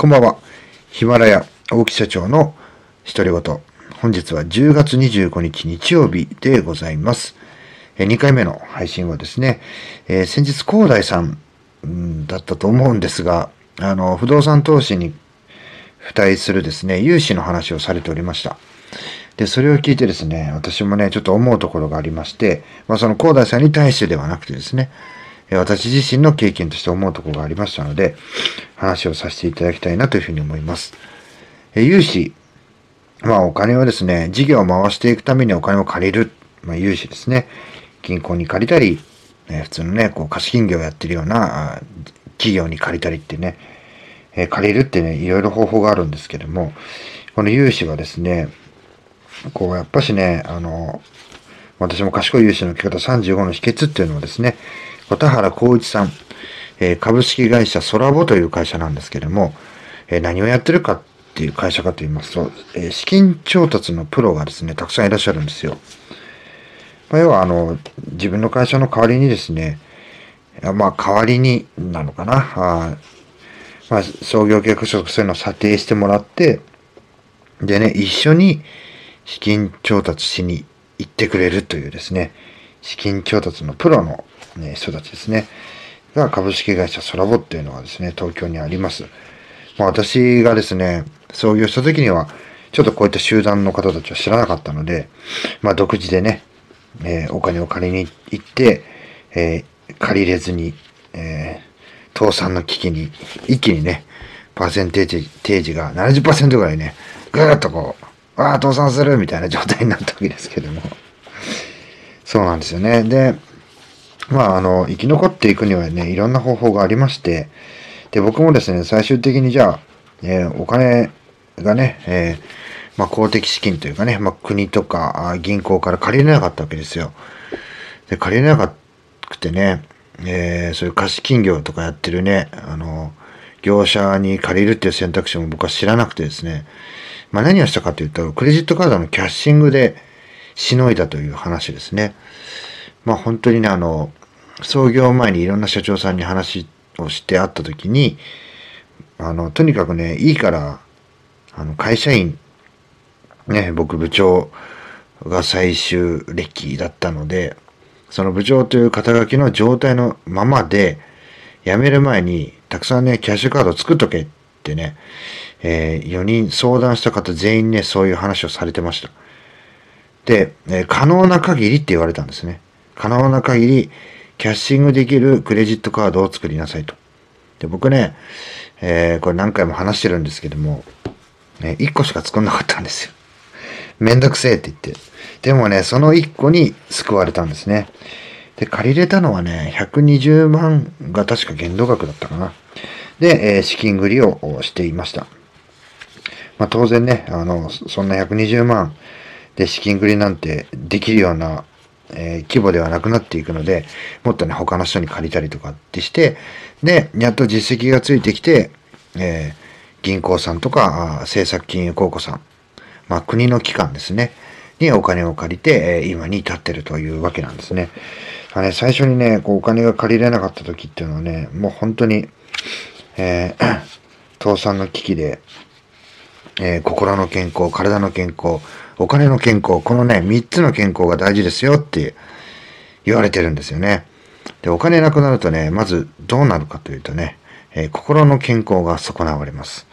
こんばんは。ヒマラヤ大木社長の独り言。本日は10月25日日曜日でございます。2回目の配信はですね、えー先日広大さんだったと思うんですが、あの、不動産投資に付帯するですね、融資の話をされておりました。で、それを聞いてですね、私もね、ちょっと思うところがありまして、まあその広大さんに対してではなくてですね、私自身の経験として思うところがありましたので、話をさせていただきたいなというふうに思います。え融資、まあお金はですね、事業を回していくためにお金を借りる、まあ融資ですね。銀行に借りたり、え普通のね、こう貸金業をやってるような企業に借りたりってね、え借りるってね、いろいろ方法があるんですけども、この融資はですね、こうやっぱしね、あの、私も賢い融資の受け方35の秘訣っていうのはですね、小田原光一さん、えー株式会社ソラボという会社なんですけれども、えー何をやってるかっていう会社かと言いますと、えー資金調達のプロがですね、たくさんいらっしゃるんですよ。まあ、要は、あの、自分の会社の代わりにですね、まあ、代わりになのかな。あまあ、創業計画書とそういうのを査定してもらって、でね、一緒に資金調達しに行ってくれるというですね、資金調達のプロの、ね、人たちですね、が株式会社ソラボっていうのがですね、東京にあります。まあ、私がですね、創業した時には、ちょっとこういった集団の方たちは知らなかったので、まあ、独自でね、えーお金を借りに行って、えー借りれずに、えー倒産の危機に、一気にね、パーセンテージ、テージが70%ぐらいね、ぐーっとこう、わあ、倒産するみたいな状態になったわけですけども。そうなんですよね。で、まあ、あの、生き残っていくにはね、いろんな方法がありまして、で、僕もですね、最終的にじゃあ、えーお金がね、えーまあ、公的資金というかね、まあ、国とか銀行から借りれなかったわけですよ。で、借りれなかくてね、えーそういう貸金業とかやってるね、あの、業者に借りるっていう選択肢も僕は知らなくてですね、まあ、何をしたかというと、クレジットカードのキャッシングでしのいだという話ですね。まあ本当にね、あの、創業前にいろんな社長さんに話をして会った時に、あの、とにかくね、いいから、あの、会社員、ね、僕部長が最終歴だったので、その部長という肩書きの状態のままで、辞める前に、たくさんね、キャッシュカード作っとけってね、え4人相談した方全員ね、そういう話をされてました。で、えー可能な限りって言われたんですね。可能な限り、キャッシングできるクレジットカードを作りなさいと。で、僕ね、えーこれ何回も話してるんですけども、ね、1個しか作んなかったんですよ。めんどくせえって言って。でもね、その1個に救われたんですね。で、借りれたのはね、120万が確か限度額だったかな。で、えー資金繰りをしていました。まあ当然ね、あの、そんな120万で資金繰りなんてできるような、えー規模ではなくなっていくので、もっとね、他の人に借りたりとかってして、で、やっと実績がついてきて、えー銀行さんとか、政策金融公庫さん、まあ国の機関ですね、にお金を借りて、えー今に至ってるというわけなんですね。あね最初にね、こうお金が借りれなかった時っていうのはね、もう本当に、えー 倒産の危機で、えー心の健康、体の健康、お金の健康、このね、3つの健康が大事ですよって言われてるんですよね。で、お金なくなるとね、まずどうなるかというとね、えー心の健康が損なわれます。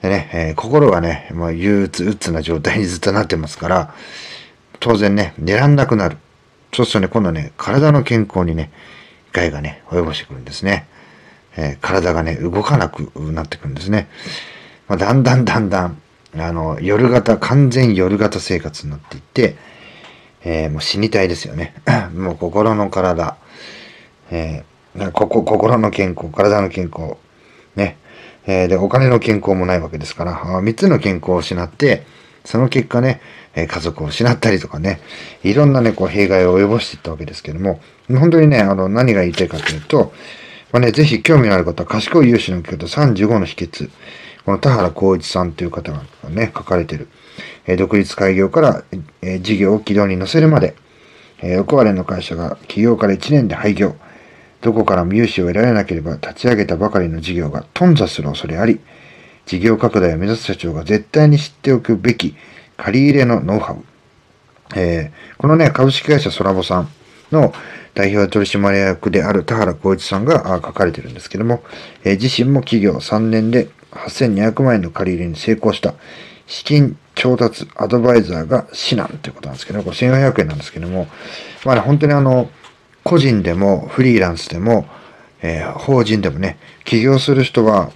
でね、えー心がね、まあ、憂鬱、鬱な状態にずっとなってますから、当然ね、寝らんなくなる。そうするとね、今度ね、体の健康にね、害がね、及ぼしてくるんですね。えー体がね、動かなくなってくるんですね。まあ、だんだんだんだん、あの、夜型、完全夜型生活になっていって、えーもう死にたいですよね。もう心の体、えーここ心の健康、体の健康、ね。えーで、お金の健康もないわけですから、3つの健康を失って、その結果ね、え家族を失ったりとかね、いろんなね、こう、弊害を及ぼしていったわけですけども、本当にね、あの、何が言いたいかというと、まあね、ぜひ興味のある方は、賢い融資の受け方35の秘訣、この田原光一さんという方がね、書かれてる、えー独立開業から、えー事業を軌道に乗せるまで、えー、横割れの会社が起業から1年で廃業、どこからも融資を得られなければ立ち上げたばかりの事業が頓挫する恐れあり、事業拡大を目指す社長が絶対に知っておくべき借り入れのノウハウ。えー、このね、株式会社ソラボさんの代表取締役である田原光一さんが書かれてるんですけども、えー、自身も企業3年で8200万円の借り入れに成功した。資金調達アドバイザーが指南ということなんですけどこれ1400円なんですけども、まあね、本当にあの、個人でもフリーランスでも、えー、法人でもね、起業する人は、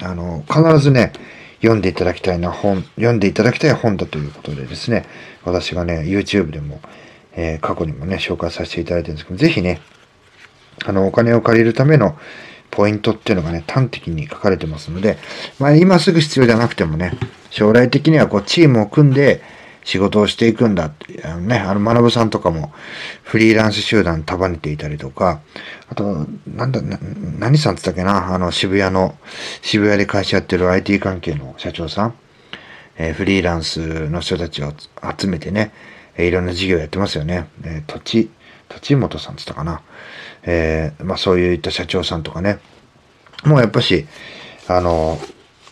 あの、必ずね、読んでいただきたいな本、読んでいただきたい本だということでですね、私がね、YouTube でも、えー、過去にもね、紹介させていただいてるんですけど、ぜひね、あの、お金を借りるためのポイントっていうのがね、端的に書かれてますので、まあ、今すぐ必要じゃなくてもね、将来的にはこう、チームを組んで仕事をしていくんだって、あのね、あの、学さんとかも、フリーランス集団束ねていたりとか、あと、なんだ、な何さんって言ったっけな、あの、渋谷の、渋谷で会社やってる IT 関係の社長さん、えー、フリーランスの人たちを集めてね、いろんな事業やってますよね。えー、土地、土地元さんって言ったかな。えー、まあそういった社長さんとかね、もうやっぱし、あの、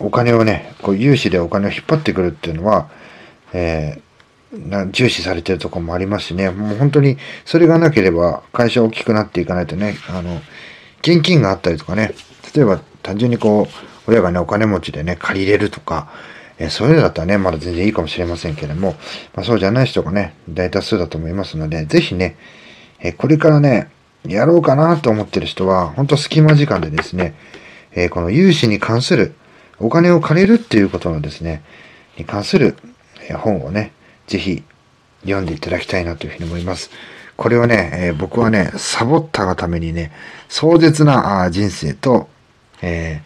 お金をね、こう融資でお金を引っ張ってくるっていうのは、えー、な重視されてるとこもありますしね、もう本当にそれがなければ会社大きくなっていかないとね、あの、現金があったりとかね、例えば単純にこう、親がね、お金持ちでね、借りれるとか、えー、そういうのだったらね、まだ全然いいかもしれませんけれども、まあ、そうじゃない人がね、大多数だと思いますので、ぜひね、え、これからね、やろうかなと思ってる人は、本当隙間時間でですね、え、この融資に関する、お金を借りるっていうことのですね、に関する本をね、ぜひ読んでいただきたいなというふうに思います。これはね、え、僕はね、サボったがためにね、壮絶な人生と、え、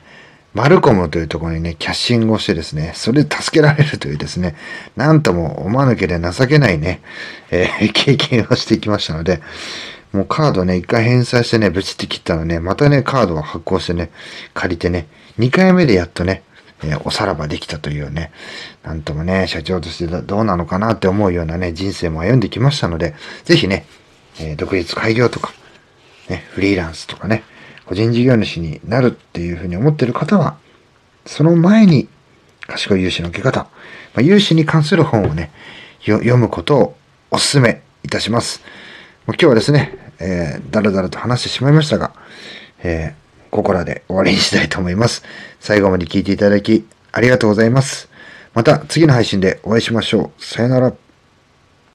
マルコムというところにね、キャッシングをしてですね、それで助けられるというですね、なんとも思わなければ情けないね、えー、経験をしてきましたので、もうカードね、一回返済してね、ブチって切ったらね、またね、カードを発行してね、借りてね、二回目でやっとね、えー、おさらばできたというね、なんともね、社長としてどうなのかなって思うようなね、人生も歩んできましたので、ぜひね、えー、独立開業とか、ね、フリーランスとかね、個人事業主になるっていうふうに思ってる方は、その前に、賢い融資の受け方、まあ、融資に関する本をね、読むことをお勧めいたします。今日はですね、えー、だらだらと話してしまいましたが、えー、ここらで終わりにしたいと思います。最後まで聞いていただき、ありがとうございます。また次の配信でお会いしましょう。さよなら。